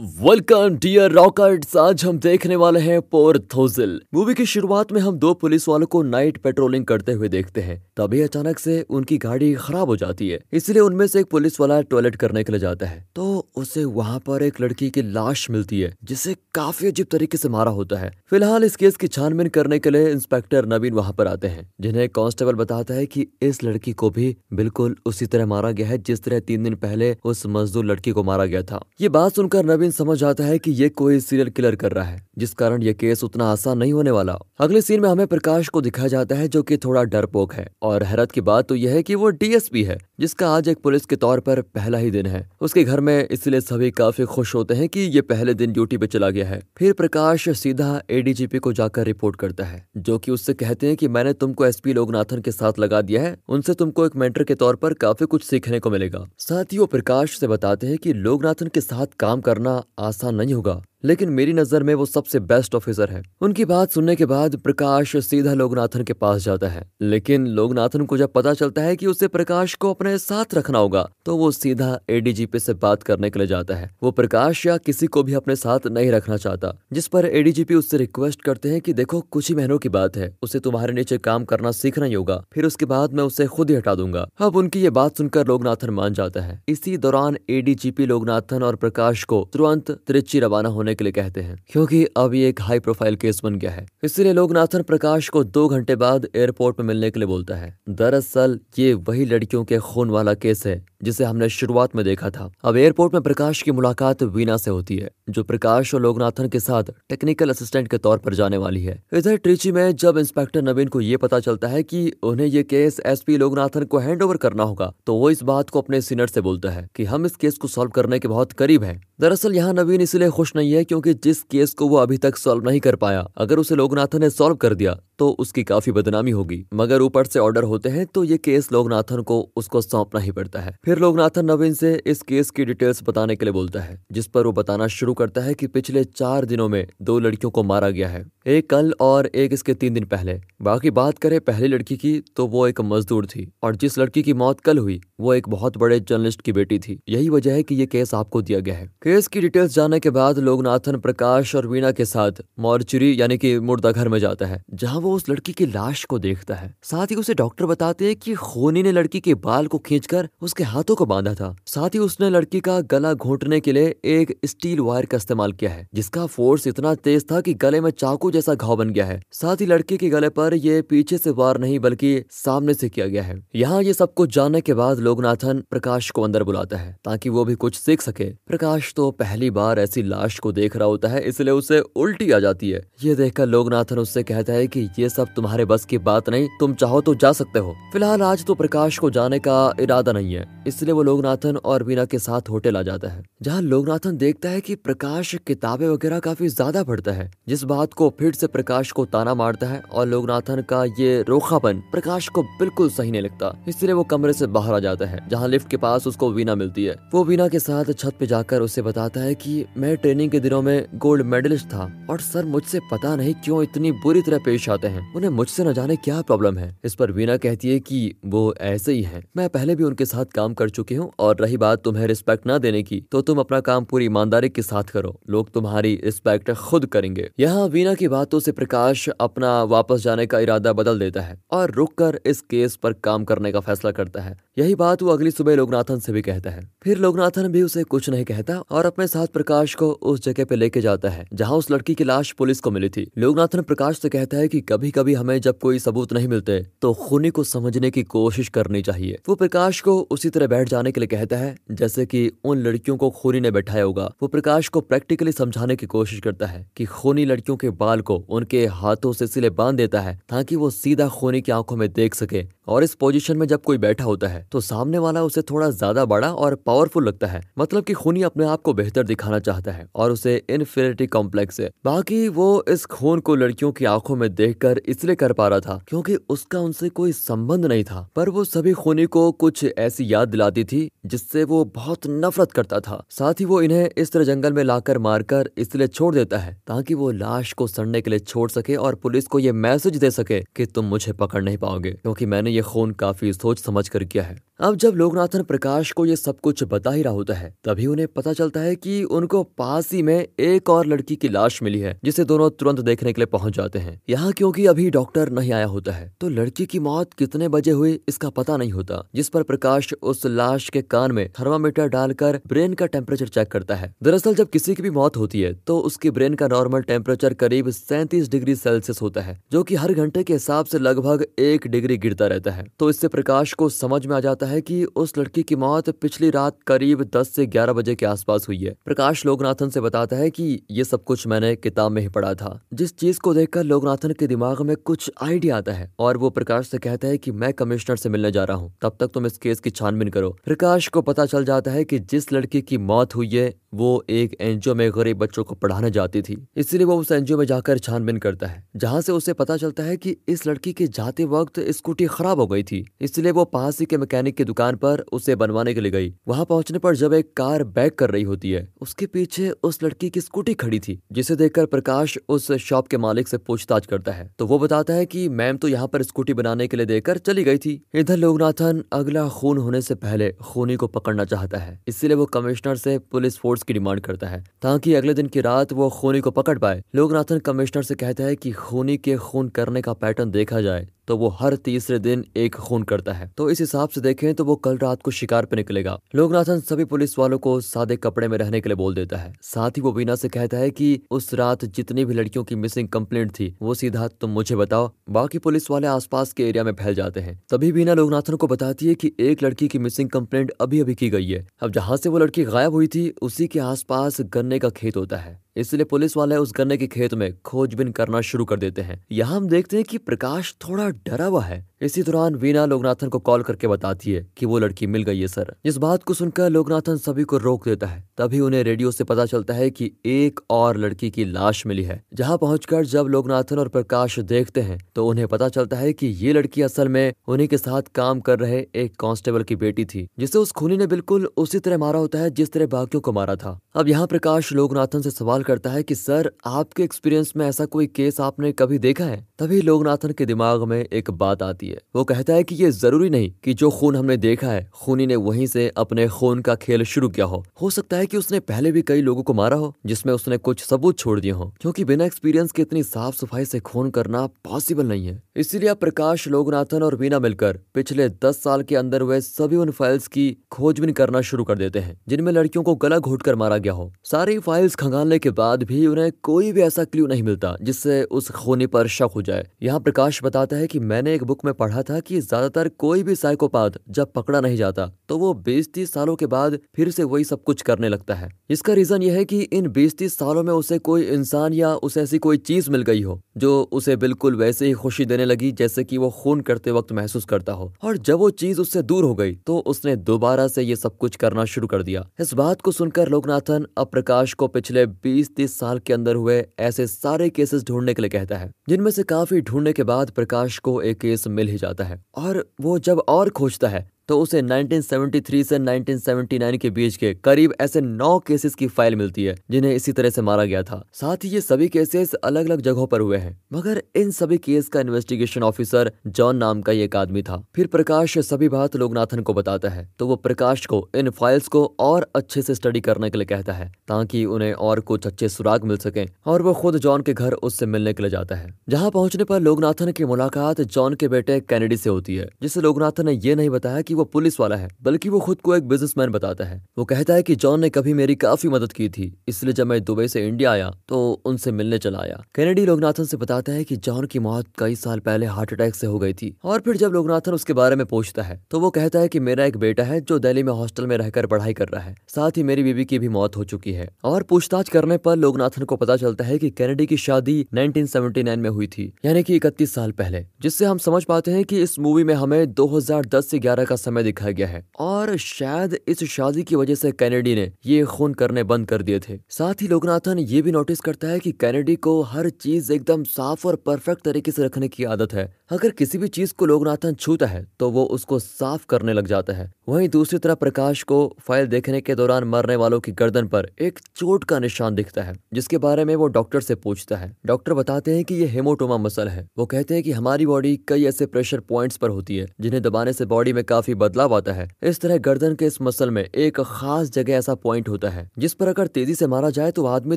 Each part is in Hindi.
वेलकम डियर रॉकर्ट्स आज हम देखने वाले हैं पोर थोजिल मूवी की शुरुआत में हम दो पुलिस वालों को नाइट पेट्रोलिंग करते हुए देखते हैं। तभी अचानक से उनकी गाड़ी खराब हो जाती है। इसलिए उनमें से एक पुलिस वाला टॉयलेट करने के लिए जाता है। तो उसे वहाँ पर एक लड़की की लाश मिलती है, जिसे काफ़ी अजीब तरीके से मारा होता है। फ़िलहाल इस केस की छानबीन करने के लिए इंस्पेक्टर नवीन वहाँ पर आते हैं, जिन्हें कांस्टेबल बताता है की इस लड़की को भी बिल्कुल उसी तरह मारा गया है, जिस तरह तीन दिन पहले उस मजदूर लड़की को मारा गया था। ये बात सुनकर नवीन समझ आता है की ये कोई सीरियल किलर कर रहा है, जिस कारण ये केस उतना आसान नहीं होने वाला। अगले सीन में हमें प्रकाश को दिखाया जाता है, जो की थोड़ा डरपोक है, और हैरत की बात तो यह है की वो डीएसपी है, जिसका आज एक पुलिस के तौर पर पहला ही दिन है। उसके घर में इसलिए सभी काफ़ी खुश होते हैं कि ये पहले दिन ड्यूटी पे चला गया है। फिर प्रकाश सीधा एडीजीपी को जाकर रिपोर्ट करता है, जो कि उससे कहते हैं कि मैंने तुमको एसपी लोकनाथन के साथ लगा दिया है, उनसे तुमको एक मेंटर के तौर पर काफ़ी कुछ सीखने को मिलेगा। साथ ही वो प्रकाश से बताते हैं कि लोकनाथन के साथ काम करना आसान नहीं होगा। लेकिन मेरी नज़र में वो सबसे बेस्ट ऑफिसर है। उनकी बात सुनने के बाद प्रकाश सीधा लोकनाथन के पास जाता है। लेकिन लोकनाथन को जब पता चलता है कि उसे प्रकाश को अपने साथ रखना होगा तो वो सीधा एडीजीपी से बात करने के लिए जाता है। वो प्रकाश या किसी को भी अपने साथ नहीं रखना चाहता, जिस पर एडीजीपी उससे रिक्वेस्ट करते हैं कि देखो, कुछ ही महीनों की बात है, उसे तुम्हारे नीचे काम करना सीखना ही होगा, फिर उसके बाद मैं उसे खुद ही हटा दूँगा। अब उनकी ये बात सुनकर लोकनाथन मान जाता है। इसी दौरान एडीजीपी लोकनाथन और प्रकाश को तुरंत त्रिची रवाना होने के लिए कहते हैं, क्योंकि अब ये एक हाई प्रोफ़ाइल केस बन गया है। इसलिए लोकनाथन प्रकाश को दो घंटे बाद एयरपोर्ट में मिलने के लिए बोलता है। दरअसल ये वही लड़कियों के खून वाला केस है जिसे हमने शुरुआत में देखा था। अब एयरपोर्ट में प्रकाश की मुलाकात वीना से होती है, जो प्रकाश और लोकनाथन के साथ टेक्निकल असिस्टेंट के तौर पर जाने वाली है। इधर ट्रिची में जब इंस्पेक्टर नवीन को ये पता चलता है कि उन्हें ये केस एसपी लोकनाथन को हैंड करना होगा तो वो इस बात को अपने सीनियर से बोलता है कि हम इस केस को सॉल्व करने के बहुत करीब है। दरअसल यहाँ नवीन इसलिए खुश नहीं है क्योंकि जिस केस को वो अभी तक सॉल्व नहीं कर पाया, अगर उसे लोकनाथन ने सॉल्व कर दिया तो उसकी काफ़ी बदनामी होगी। मगर ऊपर से ऑर्डर होते हैं तो ये केस लोकनाथन को उसको सौंपना ही पड़ता है। फिर लोकनाथन नवीन से इस केस की डिटेल्स बताने के लिए बोलता है, जिस पर वो बताना शुरू करता है कि पिछले चार दिनों में दो लड़कियों को मारा गया है, एक कल और एक इसके तीन दिन पहले। बाकी बात करें पहली लड़की की तो वो एक मजदूर थी, और जिस लड़की की मौत कल हुई, वो एक बहुत बड़े जर्नलिस्ट की बेटी थी। यही वजह है कि ये केस आपको दिया गया है। केस की डिटेल्स जानने के बाद लोकनाथन, प्रकाश और वीणा के साथ मॉर्चरी, यानी कि मुर्दा घर में जाता है, जहाँ वो उस लड़की की लाश को देखता है। साथ ही उसे डॉक्टर बताते हैं कि खूनी ने लड़की के बाल को खींचकर उसके हाथों को बांधा था। साथ ही उसने लड़की का गला घोटने के लिए एक स्टील वायर का इस्तेमाल किया है, जिसका फोर्स इतना तेज था कि गले में चाकू जैसा घाव बन गया है। साथ ही लड़की के गले पर ये पीछे से वार नहीं, बल्कि सामने से किया गया है। यहाँ ये सब कुछ जानने के बाद लोकनाथन प्रकाश को अंदर बुलाता है, ताकि वो भी कुछ सीख सके। प्रकाश तो पहली बार ऐसी लाश को देख रहा होता है, इसलिए उसे उल्टी आ जाती है। ये देखकर लोकनाथन उससे कहता है की ये सब तुम्हारे बस की बात नहीं, तुम चाहो तो जा सकते हो। फ़िलहाल आज तो प्रकाश को जाने का इरादा नहीं है। इसलिए वो लोकनाथन और बीना के साथ होटल आ जाता है, जहाँ लोकनाथन देखता है की प्रकाश किताबें वगैरह काफ़ी ज़्यादा पढ़ता है। जिस बात को फिर से प्रकाश को ताना मारता है और लोकनाथन का ये रोखापन प्रकाश को बिल्कुल सही नहीं लगता, इसलिए वो कमरे से बाहर आ जाता है, जहाँ लिफ्ट के पास उसको वीना मिलती है। वो वीना के साथ छत पे जाकर उसे बताता है कि मैं ट्रेनिंग के दिनों में गोल्ड मेडलिस्ट था और सर मुझसे पता नहीं क्यों इतनी बुरी तरह पेश आते हैं। उन्हें मुझसे न जाने क्या प्रॉब्लम है। इस पर वीना कहती है की वो ऐसे ही है। मैं पहले भी उनके साथ काम कर चुकी हूँ और रही बात तुम्हें रिस्पेक्ट न देने की तो तुम अपना काम पूरी ईमानदारी के साथ करो। लोग तुम्हारी रिस्पेक्ट खुद करेंगे। यहाँ वीना की बातों से प्रकाश अपना वापस जाने का इरादा बदल देता है और रुक कर इस केस पर काम करने का फैसला करता है। यही बात वो अगली सुबह लोकनाथन से भी कहता है। फिर लोकनाथन भी उसे कुछ नहीं कहता और अपने साथ प्रकाश को उस जगह पे लेके जाता है, जहाँ उस लड़की की लाश पुलिस को मिली थी। लोकनाथन प्रकाश से कहता है कि कभी कभी हमें जब कोई सबूत नहीं मिलते तो खूनी को समझने की कोशिश करनी चाहिए। वो प्रकाश को उसी तरह बैठ जाने के लिए कहता है, जैसे कि उन लड़कियों को खूनी ने बैठाया होगा। वो प्रकाश को प्रैक्टिकली समझाने की कोशिश करता है कि खूनी लड़कियों के बाल को उनके हाथों से सिले बाँध देता है, ताकि वो सीधा खूनी की आँखों में देख सके। और इस पोजीशन में जब कोई बैठा होता है तो सामने वाला उसे थोड़ा ज़्यादा बड़ा और पावरफुल लगता है। मतलब कि खूनी अपने आप को बेहतर दिखाना चाहता है और उसे इनफिनिटी कॉम्प्लेक्स है। बाकी वो इस खून को लड़कियों की आँखों में देखकर इसलिए कर पा रहा था क्योंकि उसका उनसे कोई संबंध नहीं था। पर वो सभी खूनी को कुछ ऐसी याद दिलाती थी, जिससे वो बहुत नफरत करता था। साथ ही वो इन्हें इस तरह जंगल में लाकर मारकर इसलिए छोड़ देता है, ताकि वो लाश को सड़ने के लिए छोड़ सके और पुलिस को ये मैसेज दे सके कि तुम मुझे पकड़ नहीं पाओगे, क्योंकि मैंने ये खून काफ़ी सोच समझ कर किया है। अब जब लोकनाथन प्रकाश को ये सब कुछ बता ही रहा होता है, तभी उन्हें पता चलता है कि उनको पास ही में एक और लड़की की लाश मिली है, जिसे दोनों तुरंत देखने के लिए पहुँच जाते हैं। यहाँ क्योंकि अभी डॉक्टर नहीं आया होता है तो लड़की की मौत कितने बजे हुई इसका पता नहीं होता, जिस पर प्रकाश उस लाश के कान में थर्मामीटर डालकर ब्रेन का टेम्परेचर चेक करता है। दरअसल जब किसी की भी मौत होती है तो उसकी ब्रेन का नॉर्मल टेम्परेचर करीब सैंतीस डिग्री सेल्सियस होता है, जो की हर घंटे के हिसाब से लगभग एक डिग्री गिरता रहता है। तो इससे प्रकाश को समझ में आ जाता है कि उस लड़की की मौत पिछली रात करीब 10 से 11 बजे के आसपास हुई है। प्रकाश लोकनाथन से बताता है कि ये सब कुछ मैंने किताब में ही पढ़ा था। जिस चीज़ को देखकर लोकनाथन के दिमाग में कुछ आइडिया आता है और वो प्रकाश से कहता है की मैं कमिश्नर से मिलने जा रहा हूँ। तब तक तुम इस केस की छानबीन करो। प्रकाश को पता चल जाता है की जिस लड़की की मौत हुई है वो एक एनजीओ में गरीब बच्चों को पढ़ाने जाती थी। इसलिए वो उस एनजीओ में जाकर छानबीन करता है, जहाँ से उसे पता चलता है कि इस लड़की के जाते वक्त स्कूटी खराब हो गई थी। इसलिए वो पास ही के मैकेनिक की दुकान पर उसे बनवाने के लिए गई। वहाँ पहुँचने पर जब एक कार बैक कर रही होती है, उसके पीछे उस लड़की की स्कूटी खड़ी थी, जिसे देखकर प्रकाश उस शॉप के मालिक से पूछताछ करता है। तो वो बताता है की मैम तो यहाँ पर स्कूटी बनाने के लिए देकर चली गई थी। इधर लोकनाथन अगला खून होने से पहले खूनी को पकड़ना चाहता है। इसलिए वो कमिश्नर से पुलिस फोर्स की डिमांड करता है, ताकि अगले दिन की रात वो खूनी को पकड़ पाए। लोकनाथन कमिश्नर से कहता है कि खूनी के खून करने का पैटर्न देखा जाए। तो वो हर तीसरे दिन एक खून करता है। तो इस हिसाब से देखें तो वो कल रात को शिकार पे निकलेगा। लोकनाथन सभी पुलिस वालों को सादे कपड़े में रहने के लिए बोल देता है। साथ ही वो बीना से कहता है कि उस रात जितनी भी लड़कियों की मिसिंग कंप्लेंट थी, वो सीधा तुम मुझे बताओ। बाकी पुलिस वाले आसपास के एरिया में फैल जाते हैं। तभी बीना लोकनाथन को बताती है की एक लड़की की मिसिंग कंप्लेंट अभी अभी की गई है। अब जहाँ से वो लड़की गायब हुई थी, उसी के आसपास गन्ने का खेत होता है। इसलिए पुलिस वाले उस गन्ने के खेत में खोजबीन करना शुरू कर देते हैं। यहाँ हम देखते हैं कि प्रकाश थोड़ा डरा हुआ है। इसी दौरान वीना लोकनाथन को कॉल करके बताती है कि वो लड़की मिल गई है, सर। इस बात को सुनकर लोकनाथन सभी को रोक देता है। तभी उन्हें रेडियो से पता चलता है कि एक और लड़की की लाश मिली है। जहाँ पहुंचकर जब लोकनाथन और प्रकाश देखते हैं तो उन्हें पता चलता है कि ये लड़की असल में उन्हीं के साथ काम कर रहे एक कांस्टेबल की बेटी थी, जिसे उस खूनी ने बिल्कुल उसी तरह मारा होता है जिस तरह बाकियों को मारा था। अब यहाँ प्रकाश लोकनाथन से सवाल करता है कि, सर, आपके एक्सपीरियंस में ऐसा कोई केस आपने कभी देखा है? तभी लोकनाथन के दिमाग में एक बात आती है। वो कहता है कि ये ज़रूरी नहीं कि जो खून हमने देखा है, खूनी ने वहीं से अपने खून का खेल शुरू किया हो। हो सकता है कि उसने पहले भी कई लोगों को मारा हो, जिसमें उसने कुछ सबूत छोड़ दिए हो, क्योंकि बिना एक्सपीरियंस के इतनी साफ़ सफ़ाई से खून करना पॉसिबल नहीं है। इसीलिए प्रकाश, लोकनाथन और मीना मिलकर पिछले दस साल के अंदर हुए सभी उन फाइल्स की खोजबीन करना शुरू कर देते हैं, जिनमें लड़कियों को गला घोट कर मारा गया हो। सारी फाइल्स खंगालने के बाद भी उन्हें कोई भी ऐसा क्ल्यू नहीं मिलता, जिससे उस खूनी पर शक हो जाए। यहाँ प्रकाश बताता है कि मैंने एक बुक में पढ़ा था कि ज़्यादातर कोई भी साइकोपाथ जब पकड़ा नहीं जाता तो वो बीस तीस सालों के बाद फिर से वही सब कुछ करने लगता है। इसका रीजन यह है कि इन बीस तीस सालों में उसे कोई इंसान या उसे ऐसी कोई चीज़ मिल गई हो, जो उसे बिल्कुल वैसे ही खुशी देने लगी जैसे कि वो खून करते वक्त महसूस करता हो। और जब वो चीज़ उससे दूर हो गई तो उसने दोबारा से ये सब कुछ करना शुरू कर दिया। इस बात को सुनकर लोकनाथन अब प्रकाश को पिछले 20-30 साल के अंदर हुए ऐसे सारे केसेस ढूँढने के लिए कहता है, जिनमें से काफ़ी ढूँढने के बाद प्रकाश को एक केस मिल ही जाता है और वो जब और खोजता है तो उसे 1973 से 1979 के बीच के करीब ऐसे नौ केसेस की फ़ाइल मिलती है, जिन्हें इसी तरह से मारा गया था। साथ ही ये सभी केसेस अलग अलग जगहों पर हुए हैं, मगर इन सभी केस का इन्वेस्टिगेशन ऑफिसर जॉन नाम का एक आदमी था। फिर प्रकाश सभी बात लोकनाथन को बताता है तो वो प्रकाश को इन फाइल्स को और अच्छे से स्टडी करने के लिए कहता है, ताकि उन्हें और कुछ अच्छे सुराग मिल सके और वो खुद जॉन के घर उससे मिलने के लिए जाता है। जहाँ पहुँचने पर लोकनाथन की मुलाकात जॉन के बेटे कैनेडी से होती है जिससे लोकनाथन ने यह नहीं बताया की वो पुलिस वाला है, बल्कि वो खुद को एक बिजनेसमैन बताता है। वो कहता है कि जॉन ने कभी मेरी काफ़ी मदद की थी, इसलिए जब मैं दुबई से इंडिया आया तो उनसे मिलने चला आया। कैनेडी लोकनाथन से बताता है कि जॉन की मौत कई साल पहले हार्ट अटैक से हो गई थी, और फिर जब लोकनाथन उसके बारे में पूछता है तो वो कहता है कि मेरा एक बेटा है जो दिल्ली में हॉस्टल में रहकर पढ़ाई कर रहा है। साथ ही मेरी बीबी की भी मौत हो चुकी है, और पूछताछ करने पर लोकनाथन को पता चलता है कि कैनेडी की शादी 1979 में हुई थी, यानी कि इकतीस साल पहले, जिससे हम समझ पाते हैं कि इस मूवी में हमें 2010 से 11 का समय दिखाया गया है। और शायद इस शादी की वजह से कैनेडी ने ये खून करने बंद कर दिए थे। साथ ही लोकनाथन ये भी नोटिस करता है कि कैनेडी को हर चीज़ एकदम साफ़ और परफेक्ट तरीके से रखने की आदत है। अगर किसी भी चीज़ को लोकनाथन छूता है तो वो उसको साफ़ करने लग जाता है। वहीं दूसरी तरफ़ प्रकाश को फ़ाइल देखने के दौरान मरने वालों की गर्दन पर एक चोट का निशान दिखता है, जिसके बारे में वो डॉक्टर से पूछता है। डॉक्टर बताते हैं कि ये हेमोटोमा मसल है। वो कहते हैं कि हमारी बॉडी कई ऐसे प्रेशर पॉइंट्स पर होती है, जिन्हें दबाने से बॉडी में काफ़ी बदलाव आता है। इस तरह गर्दन के इस मसल में एक खास जगह ऐसा पॉइंट होता है, जिस पर अगर तेज़ी से मारा जाए तो आदमी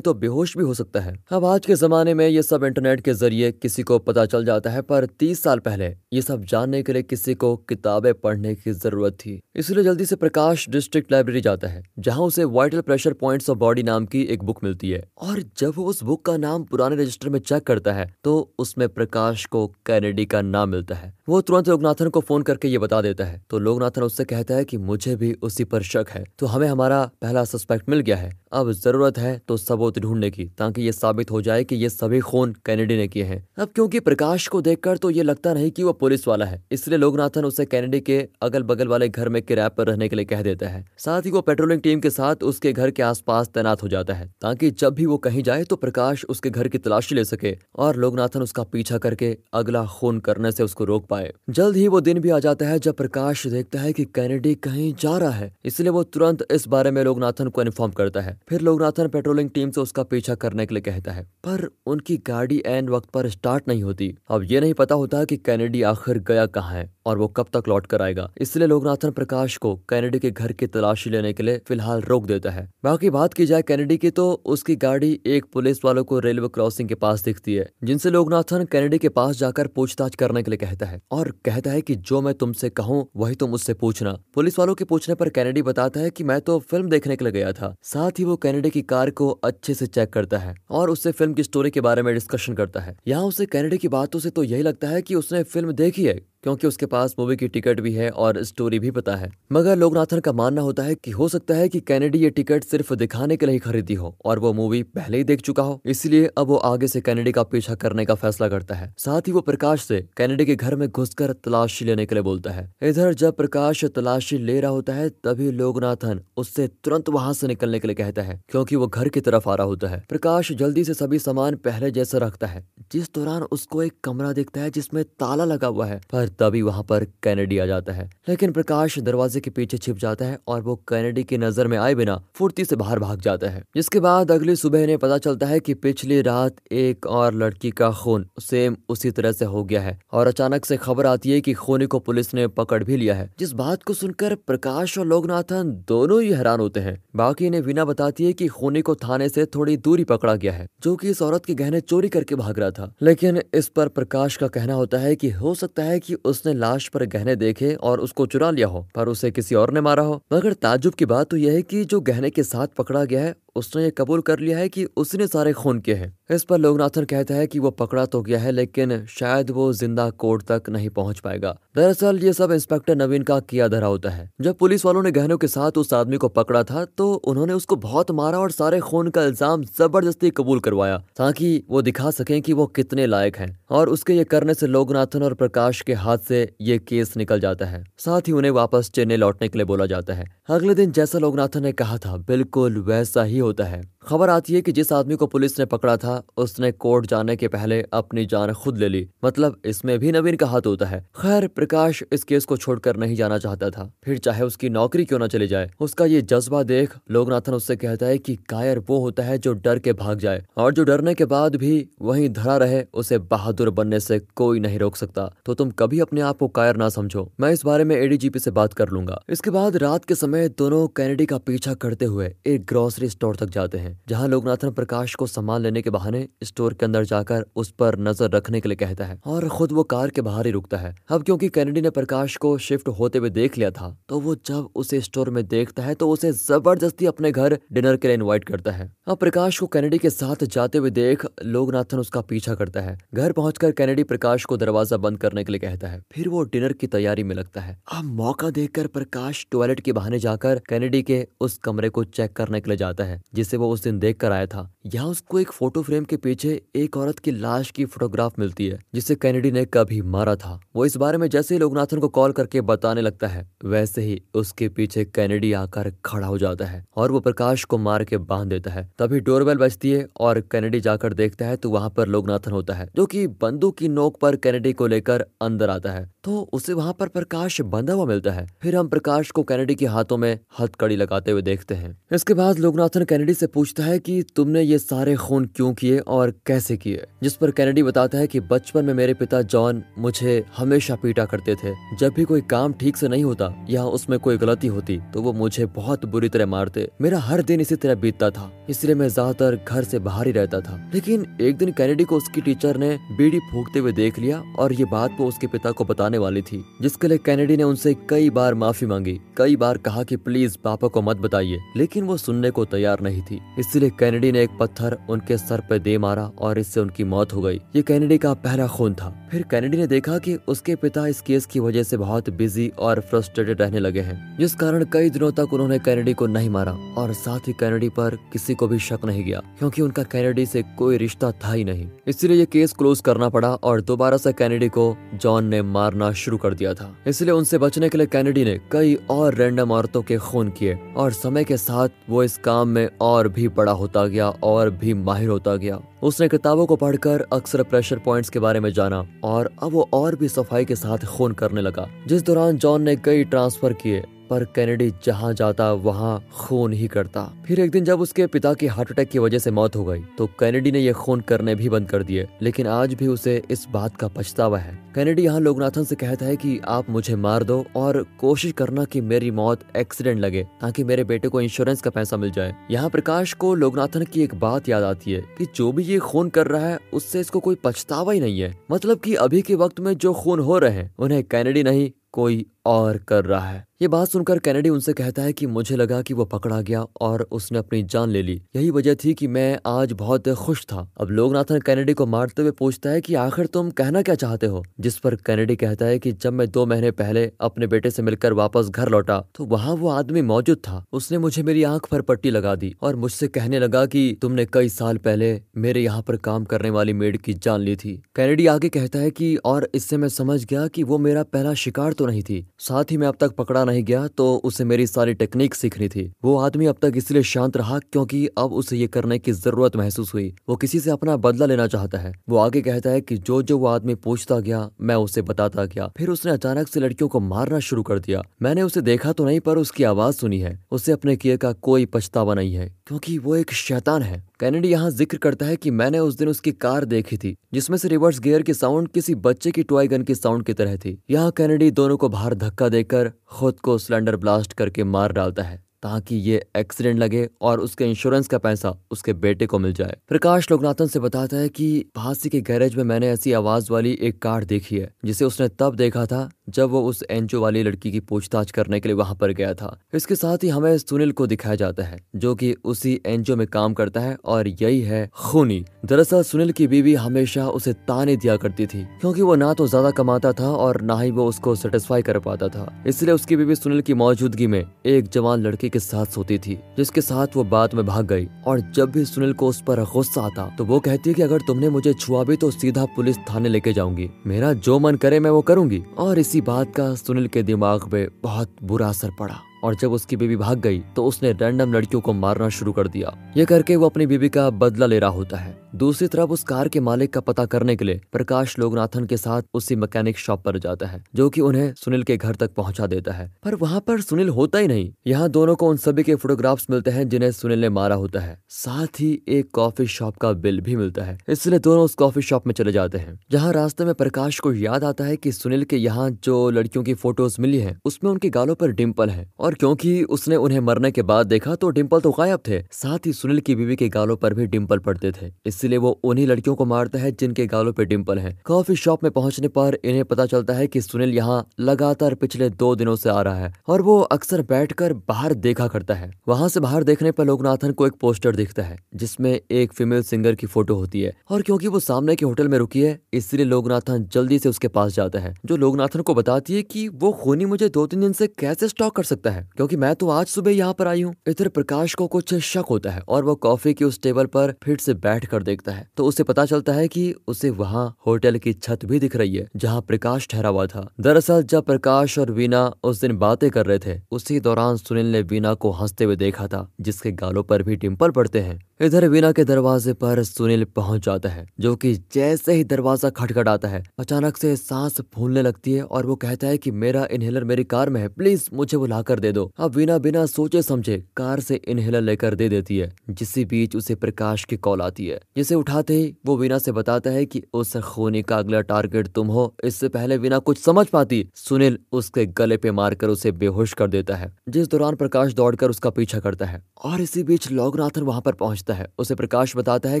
तो बेहोश भी हो सकता है। अब आज के जमाने में ये सब इंटरनेट के ज़रिए किसी को पता चल जाता है, पर तीस साल पहले ये सब जानने के लिए किसी को किताबें पढ़ने की ज़रूरत थी। इसलिए जल्दी से प्रकाश डिस्ट्रिक्ट लाइब्रेरी जाता है, जहाँ उसे vital pressure points of body नाम की एक बुक मिलती है। और जब वो उस बुक का नाम पुराने रजिस्टर में चेक करता है तो उसमें प्रकाश को कैनेडी का नाम मिलता है। वो तुरंत लोकनाथन को फ़ोन करके ये बता देता है। तो लोकनाथन उससे कहता है कि मुझे भी उसी पर शक है। तो हमें हमारा पहला सस्पेक्ट मिल गया है। अब ज़रूरत है तो सबूत ढूँढने की, ताकि ये साबित हो जाए कि ये सभी खून कैनेडी ने किए हैं। अब क्योंकि प्रकाश को देखकर तो ये लगता नहीं कि वो पुलिस वाला है, इसलिए लोकनाथन उसे कैनेडी के अगल बगल वाले घर में किराए पर रहने के लिए कह देता है। साथ ही वो पेट्रोलिंग टीम के साथ उसके घर के आसपास तैनात हो जाता है, ताकि जब भी वो कहीं जाए तो प्रकाश उसके घर की तलाशी ले सके और लोकनाथन उसका पीछा करके अगला खून करने से उसको रोक पाए। जल्द ही वो दिन भी आ जाता है जब प्रकाश देखता है कि कैनेडी कहीं जा रहा है, इसलिए वो तुरंत इस बारे में लोकनाथन को इन्फॉर्म करता है। फिर लोकनाथन पेट्रोलिंग टीम से उसका पीछा करने के लिए कहता है, पर उनकी गाड़ी एन वक्त पर स्टार्ट नहीं होती। अब ये नहीं पता होता कि कैनेडी आखिर गया कहाँ है और वो कब तक लौट कर आएगा। इसलिए लोकनाथन प्रकाश को कैनेडी के घर की तलाशी लेने के लिए फ़िलहाल रोक देता है। बाकी बात की जाए कैनेडी की तो उसकी गाड़ी एक पुलिस वालों को रेलवे क्रॉसिंग के पास दिखती है, जिनसे लोकनाथन कैनेडी के पास जाकर पूछताछ करने के लिए कहता है और कहता है कि जो मैं तुमसे कहूँ, वही तुम उससे पूछना। पुलिस वालों के पूछने पर कैनेडी बताता है कि मैं तो फ़िल्म देखने के लिए गया था। साथ ही वो कैनेडी की कार को अच्छे से चेक करता है और उससे फ़िल्म की स्टोरी के बारे में डिस्कशन करता है। यहाँ उसे कैनेडी की बातों से तो यही लगता है की उसने फ़िल्म देखी है। क्योंकि उसके पास मूवी की टिकट भी है और स्टोरी भी पता है। मगर लोकनाथन का मानना होता है कि हो सकता है कि कैनेडी ये टिकट सिर्फ़ दिखाने के लिए खरीदी हो और वो मूवी पहले ही देख चुका हो। इसलिए अब वो आगे से कैनेडी का पीछा करने का फैसला करता है। साथ ही वो प्रकाश से कैनेडी के घर में घुसकर तलाशी लेने के लिए बोलता है। इधर जब प्रकाश तलाशी ले रहा होता है, तभी लोकनाथन उससे तुरंत वहाँ से निकलने के लिए कहता है, क्योंकि वो घर की तरफ़ आ रहा होता है। प्रकाश जल्दी से सभी सामान पहले जैसा रखता है। जिस दौरान उसको एक कमरा दिखता है जिसमें ताला लगा हुआ है, पर तभी वहाँ पर कैनेडी आ जाता है। लेकिन प्रकाश दरवाजे के पीछे छिप जाता है और वो कैनेडी की नज़र में आए बिना फुर्ती से बाहर भाग जाता है। जिसके बाद अगली सुबह इन्हें पता चलता है कि पिछली रात एक और लड़की का खून सेम उसी तरह से हो गया है और अचानक से खबर आती है कि खूनी को पुलिस ने पकड़ भी लिया है। जिस बात को सुनकर प्रकाश और लोकनाथन दोनों ही हैरान होते हैं। बाकी इन्हें विना बताती है कि खूनी को थाने से थोड़ी दूरी पकड़ा गया है, जो कि इस औरत के गहने चोरी करके भाग रहा था। लेकिन इस पर प्रकाश का कहना होता है कि हो सकता है कि उसने लाश पर गहने देखे और उसको चुरा लिया हो, पर उसे किसी और ने मारा हो। मगर ताजुब की बात तो यह है कि जो गहने के साथ पकड़ा गया है उसने ये कबूल कर लिया है कि उसने सारे खून किए हैं। इस पर लोकनाथन कहता है कि वो पकड़ा तो गया है, लेकिन शायद वो ज़िंदा कोर्ट तक नहीं पहुँच पाएगा। दरअसल ये सब इंस्पेक्टर नवीन का किया धरा होता है। जब पुलिस वालों ने गहनों के साथ उस आदमी को पकड़ा था तो उन्होंने उसको बहुत मारा और सारे खून का इल्ज़ाम ज़बरदस्ती कबूल करवाया, ताकि वो दिखा सकें कि वो कितने लायक है। और उसके ये करने से लोकनाथन और प्रकाश के हाथ से ये केस निकल जाता है। साथ ही उन्हें वापस चेन्नई लौटने के लिए बोला जाता है। अगले दिन जैसा लोकनाथन ने कहा था, बिल्कुल वैसा ही होता है। खबर आती है कि जिस आदमी को पुलिस ने पकड़ा था, उसने कोर्ट जाने के पहले अपनी जान खुद ले ली। मतलब इसमें भी नवीन का हाथ होता है। खैर, प्रकाश इस केस को छोड़कर नहीं जाना चाहता था। फिर चाहे उसकी नौकरी क्यों ना चली जाए। उसका ये जज्बा देख लोकनाथन उससे कहता है कि कायर वो होता है जो डर के भाग जाए। और जो डरने के बाद भी वही धरा रहे, उसे बहादुर बनने से कोई नहीं रोक सकता। तो तुम कभी अपने आप को कायर ना समझो। मैं इस बारे में एडीजीपी से बात कर लूँगा। इसके बाद रात के समय दोनों कैनेडी का पीछा करते हुए एक ग्रोसरी स्टोर तक जाते हैं। जहाँ लोकनाथन प्रकाश को सामान लेने के बहाने स्टोर के अंदर जाकर उस पर नज़र रखने के लिए कहता है और खुद वो कार के बाहर ही रुकता है। अब क्योंकि कैनेडी ने प्रकाश को शिफ्ट होते हुए देख लिया था तो वो जब उसे स्टोर में देखता है तो उसे ज़बरदस्ती अपने घर डिनर के लिए इन्वाइट करता है। अब प्रकाश को कैनेडी के साथ जाते हुए देख लोकनाथन उसका पीछा करता है। घर पहुंचकर कैनेडी प्रकाश को दरवाज़ा बंद करने के लिए कहता है। फिर वो डिनर की तैयारी में लगता है। अब मौका देखकर प्रकाश टॉयलेट के बहाने जाकर कैनेडी के उस कमरे को चेक करने के लिए जाता है जिसे वो उस दिन देख कर आया था। यहाँ उसको एक फ़ोटो फ्रेम के पीछे एक औरत की लाश की फोटोग्राफ मिलती है, जिसे कैनेडी ने कभी मारा था। वो इस बारे में जैसे ही लोकनाथन को कॉल करके बताने लगता है, वैसे ही उसके पीछे कैनेडी आकर खड़ा हो जाता है और वो प्रकाश को मार के बाँध देता है। तभी डोरबेल बजती है और कैनेडी जाकर देखता है तो वहाँ पर लोकनाथन होता है, जो की बंदूक की नोक पर कैनेडी को लेकर अंदर आता है। तो उसे वहाँ पर प्रकाश बंधा हुआ मिलता है। फिर हम प्रकाश को कैनेडी के हाथों में हथकड़ी लगाते हुए देखते हैं। इसके बाद लोकनाथन कैनेडी से पूछता है कि तुमने ये सारे खून क्यों किए और कैसे किए? जिस पर कैनेडी बताता है कि बचपन में मेरे पिता जॉन मुझे हमेशा पीटा करते थे। जब भी कोई काम ठीक से नहीं होता या उसमें कोई गलती होती तो वो मुझे बहुत बुरी तरह मारते। मेरा हर दिन इसी तरह बीतता था, इसलिए मैं ज़्यादातर घर से बाहर ही रहता था। लेकिन एक दिन कैनेडी को उसकी टीचर ने बीड़ी फूकते हुए देख लिया और ये बात वो उसके पिता को बताने वाली थी, जिसके लिए कैनेडी ने उनसे कई बार माफ़ी मांगी, कई बार कहा कि, प्लीज़, पापा को मत बताइए। लेकिन वो सुनने को तैयार नहीं थी। इसलिए कैनेडी ने एक पत्थर उनके सर पे दे मारा और इससे उनकी मौत हो गई। ये कैनेडी का पहला खून था। फिर कैनेडी ने देखा कि उसके पिता इस केस की वजह से बहुत बिज़ी और फ्रस्ट्रेटेड रहने लगे हैं, जिस कारण कई दिनों तक उन्होंने कैनेडी को नहीं मारा और साथ ही कैनेडी पर किसी को भी शक नहीं गया, क्योंकि उनका कैनेडी से कोई रिश्ता था ही नहीं। इसलिए ये केस क्लोज करना पड़ा और दोबारा से कैनेडी को जॉन ने मारना शुरू कर दिया था। इसलिए उनसे बचने के लिए कैनेडी ने कई और रैंडम औरतों के खून किए और समय के साथ वो इस काम में और भी बड़ा होता गया और भी माहिर होता गया। उसने किताबों को पढ़कर अक्सर प्रेशर पॉइंट्स के बारे में जाना और अब वो और भी सफ़ाई के साथ खून करने लगा। जिस दौरान जॉन ने कई ट्रांसफ़र किए। पर कैनेडी जहाँ जाता, वहाँ खून ही करता। फिर एक दिन जब उसके पिता की हार्ट अटैक की वजह से मौत हो गई तो कैनेडी ने यह खून करने भी बंद कर दिए, लेकिन आज भी उसे इस बात का पछतावा है। कैनेडी यहाँ लोकनाथन से कहता है कि आप मुझे मार दो और कोशिश करना कि मेरी मौत एक्सीडेंट लगे, ताकि मेरे बेटे को इंश्योरेंस का पैसा मिल जाए। यहाँ प्रकाश को लोकनाथन की एक बात याद आती है कि जो भी ये खून कर रहा है, उससे इसको कोई पछतावा ही नहीं है। मतलब कि अभी के वक्त में जो खून हो रहे हैं, उन्हें कैनेडी नहीं, कोई और कर रहा है। ये बात सुनकर कैनेडी उनसे कहता है कि मुझे लगा कि वो पकड़ा गया और उसने अपनी जान ले ली। यही वजह थी कि मैं आज बहुत खुश था। अब लोकनाथन कैनेडी को मारते हुए पूछता है कि आखिर तुम कहना क्या चाहते हो? जिस पर कैनेडी कहता है कि जब मैं दो महीने पहले अपने बेटे से मिलकर वापस घर लौटा तो वहाँ वो आदमी मौजूद था। उसने मुझे मेरी आँख पर पट्टी लगा दी और मुझसे कहने लगा की तुमने कई साल पहले मेरे यहाँ पर काम करने वाली मेड की जान ली थी। कैनेडी आगे कहता है की और इससे मैं समझ गया की वो मेरा पहला शिकार तो नहीं थी। साथ ही मैं अब तक पकड़ा नहीं गया तो उसे मेरी सारी टेक्निक सीखनी थी। वो आदमी अब तक इसलिए शांत रहा क्योंकि अब उसे ये करने की ज़रूरत महसूस हुई। वो किसी से अपना बदला लेना चाहता है। वो आगे कहता है कि जो जो वो आदमी पूछता गया, मैं उसे बताता गया। फिर उसने अचानक से लड़कियों को मारना शुरू कर दिया। मैंने उसे देखा तो नहीं, पर उसकी आवाज़ सुनी है। उसे अपने किए का कोई पछतावा नहीं है, क्योंकि वो एक शैतान है। कैनेडी यहाँ ज़िक्र करता है कि मैंने उस दिन उसकी कार देखी थी, जिसमें से रिवर्स गियर की साउंड किसी बच्चे की टॉय गन की साउंड की तरह थी। यहाँ कैनेडी दोनों को बाहर धक्का देकर खुद को सिलेंडर ब्लास्ट करके मार डालता है, ताकि ये एक्सीडेंट लगे और उसके इंश्योरेंस का पैसा उसके बेटे को मिल जाए। प्रकाश लोकनाथन से बताता है कि भासी के गैरेज में मैंने ऐसी आवाज़ वाली एक कार देखी है, जिसे उसने तब देखा था जब वो उस एनजीओ वाली लड़की की पूछताछ करने के लिए वहाँ पर गया था। इसके साथ ही हमें सुनील को दिखाया जाता है, जो कि उसी एनजीओ में काम करता है और यही है खूनी। दरअसल सुनील की बीवी हमेशा उसे ताने दिया करती थी, क्योंकि वो ना तो ज़्यादा कमाता था और ना ही वो उसको सेटिस्फाई कर पाता था। इसलिए उसकी बीवी सुनील की मौजूदगी में एक जवान लड़की के साथ सोती थी, जिसके साथ वो बाद में भाग गई। और जब भी सुनील को उस पर गुस्सा आता तो वो कहती है कि अगर तुमने मुझे छुआ भी तो सीधा पुलिस थाने लेके जाऊँगी। मेरा जो मन करे मैं वो करूँगी। और इसी बात का सुनील के दिमाग में बहुत बुरा असर पड़ा। और जब उसकी बीवी भाग गई तो उसने रैंडम लड़कियों को मारना शुरू कर दिया। ये करके वो अपनी बीवी का बदला ले रहा होता है। दूसरी तरफ़ उस कार के मालिक का पता करने के लिए प्रकाश लोकनाथन के साथ उसी मैकेनिक शॉप पर जाता है, जो कि उन्हें सुनील के घर तक पहुँचा देता है। पर वहाँ पर सुनील होता ही नहीं। यहाँ दोनों को उन सभी के फोटोग्राफ्स मिलते हैं जिन्हें सुनील ने मारा होता है। साथ ही एक कॉफ़ी शॉप का बिल भी मिलता है। इसलिए दोनों उस कॉफ़ी शॉप में चले जाते हैं। जहाँ रास्ते में प्रकाश को याद आता है की सुनील के यहाँ जो लड़कियों की फ़ोटोज़ मिली है, उसमें उनके गालों पर डिम्पल है और क्योंकि उसने उन्हें मरने के बाद देखा तो डिम्पल तो गायब थे। साथ ही सुनील की बीवी के गालों पर भी डिम्पल पड़ते थे। इसलिए वो उन्हीं लड़कियों को मारता है, जिनके गालों पे डिम्पल है। कॉफ़ी शॉप में पहुँचने पर इन्हें पता चलता है कि सुनील यहाँ लगातार पिछले दो दिनों से आ रहा है, और वो अक्सर बैठकर बाहर देखा करता है। वहाँ से बाहर देखने पर लोकनाथन को एक पोस्टर दिखता है, जिसमें एक फीमेल सिंगर की फ़ोटो होती है, और क्योंकि वो सामने के होटल में रुकी है, इसलिए लोकनाथन जल्दी से उसके पास जाता है, जो लोकनाथन को बताती है कि वो खूनी मुझे दो तीन दिन से कैसे स्टॉक कर सकता है। है क्योंकि मैं तो आज सुबह यहाँ पर आई हूँ। इधर प्रकाश को कुछ शक होता है और वो कॉफ़ी की उस टेबल पर फिर से बैठ कर देखता है। तो उसे पता चलता है कि उसे वहाँ होटल की छत भी दिख रही है, जहाँ प्रकाश ठहरा हुआ था। दरअसल जब प्रकाश और वीना उस दिन बातें कर रहे थे, उसी दौरान सुनील ने वीना को हँसते हुए देखा था, जिसके गालों पर भी टिम्पल पड़ते हैं। इधर वीना के दरवाजे पर सुनील पहुँच जाता है, जो कि जैसे ही दरवाज़ा खटखटाता है, अचानक से सांस फूलने लगती है और वो कहता है कि मेरा इनहेलर मेरी कार में है, प्लीज़ मुझे वो लाकर दे दो। अब वीना बिना सोचे समझे कार से इनहेलर लेकर दे देती है जिसी बीच उसे प्रकाश की कॉल आती है, जिसे उठाते ही वो वीना से बताता है की उस खूनी का अगला टारगेट तुम हो, इससे पहले वीना कुछ समझ पाती। सुनील उसके गले पे मारकर उसे बेहोश कर देता है, जिस दौरान प्रकाश दौड़कर उसका पीछा करता है, और इसी बीच लोकनाथन वहाँ पर पहुँचता है। उसे प्रकाश बताता है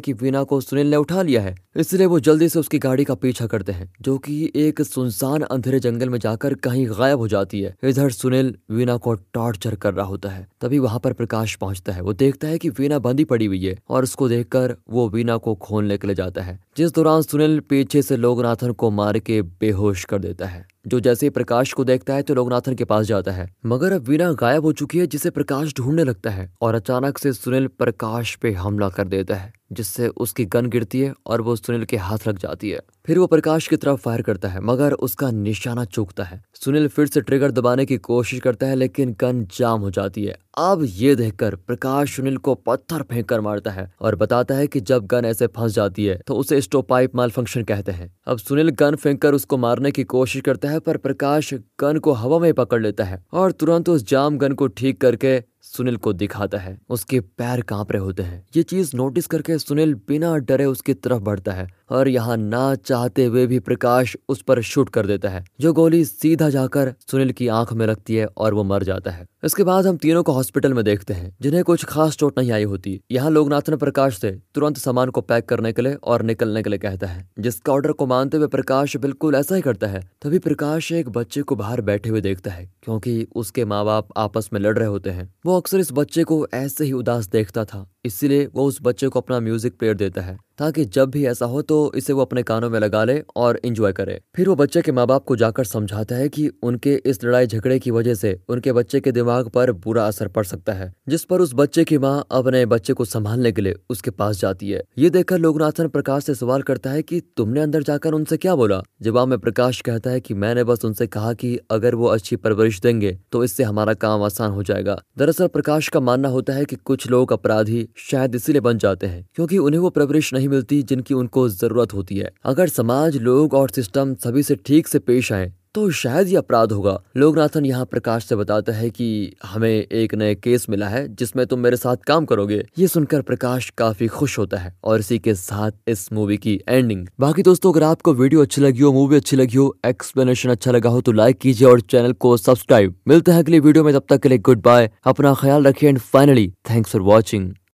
कि वीना को सुनील ने उठा लिया है। इसलिए वो जल्दी से उसकी गाड़ी का पीछा करते हैं, जो कि एक सुनसान अंधेरे जंगल में जाकर कहीं गायब हो जाती है। इधर सुनील वीना को टॉर्चर कर रहा होता है। तभी वहाँ पर प्रकाश पहुँचता है। वो देखता है कि वीना बंदी पड़ी हुई है और उसको देखकर वो वीना को खोलने के लिए जाता है, जिस दौरान सुनील पीछे से लोगनाथन को मार के बेहोश कर देता है। जो जैसे ही प्रकाश को देखता है तो लोकनाथन के पास जाता है। मगर अब वीणा गायब हो चुकी है, जिसे प्रकाश ढूँढने लगता है और अचानक से सुनील प्रकाश पे हमला कर देता है। जिससे उसकी गन गिरती है और वो सुनील के हाथ लग जाती है। फिर वो प्रकाश की तरफ़ फायर करता है, मगर उसका निशाना चूकता है। सुनील फिर से ट्रिगर दबाने की कोशिश करता है, लेकिन गन जाम हो जाती है। अब ये देखकर प्रकाश सुनील को पत्थर फेंक कर मारता है और बताता है कि जब गन ऐसे फंस जाती है तो उसे स्टोप पाइप माल फ़ंक्शन कहते हैं। अब सुनील गन फेंक कर उसको मारने की कोशिश करता है, पर प्रकाश गन को हवा में पकड़ लेता है और तुरंत उस जाम गन को ठीक करके सुनील को दिखाता है। उसके पैर काँप रहे होते हैं। ये चीज़ नोटिस करके सुनील बिना डरे उसकी तरफ़ बढ़ता है। और यहाँ ना चाहते हुए भी प्रकाश उस पर शूट कर देता है। जो गोली सीधा जाकर सुनील की आँख में लगती है और वो मर जाता है। इसके बाद हम तीनों को हॉस्पिटल में देखते हैं, जिन्हें कुछ खास चोट नहीं आई होती। यहाँ लोकनाथन प्रकाश से तुरंत सामान को पैक करने के लिए और निकलने के लिए कहता है, जिसका ऑर्डर को मानते हुए प्रकाश बिल्कुल ऐसा ही करता है। तभी प्रकाश एक बच्चे को बाहर बैठे हुए देखता है, क्योंकि उसके माँ बाप आपस में लड़ रहे होते हैं। वो अक्सर इस बच्चे को ऐसे ही उदास देखता था, इसीलिए वो उस बच्चे को अपना म्यूज़िक प्लेयर देता है। ताकि जब भी ऐसा हो तो इसे वो अपने कानों में लगा ले और इंजॉय करे। फिर वो बच्चे के माँ बाप को जाकर समझाता है कि उनके इस लड़ाई झगड़े की वजह से उनके बच्चे के दिमाग पर बुरा असर पड़ सकता है, जिस पर उस बच्चे की माँ अपने बच्चे को संभालने के लिए उसके पास जाती है। ये देखकर लोकनाथन प्रकाश से सवाल करता है की तुमने अंदर जाकर उनसे क्या बोला? जवाब में प्रकाश कहता है की मैंने बस उनसे कहा की अगर वो अच्छी परवरिश देंगे तो इससे हमारा काम आसान हो जाएगा। दरअसल प्रकाश का मानना होता है की कुछ लोग अपराधी शायद इसीलिए बन जाते हैं, क्योंकि उन्हें वो परवरिश नहीं मिलती जिनकी उनको ज़रूरत होती है। अगर समाज, लोग और सिस्टम सभी से ठीक से पेश आए तो शायद ये अपराध होगा। लोकनाथन यहाँ प्रकाश से बताता है कि हमें एक नए केस मिला है, जिसमें तुम मेरे साथ काम करोगे। ये सुनकर प्रकाश काफ़ी खुश होता है और इसी के साथ इस मूवी की एंडिंग बाकी दोस्तों, अगर आपको वीडियो अच्छी लगी हो, मूवी अच्छी लगी हो एक्सप्लेनेशन अच्छा लगा हो तो लाइक कीजिए और चैनल को सब्सक्राइब मिलते हैं अगली वीडियो में, तब तक के लिए गुड बाय अपना ख्याल रखिए and finally thanks for watching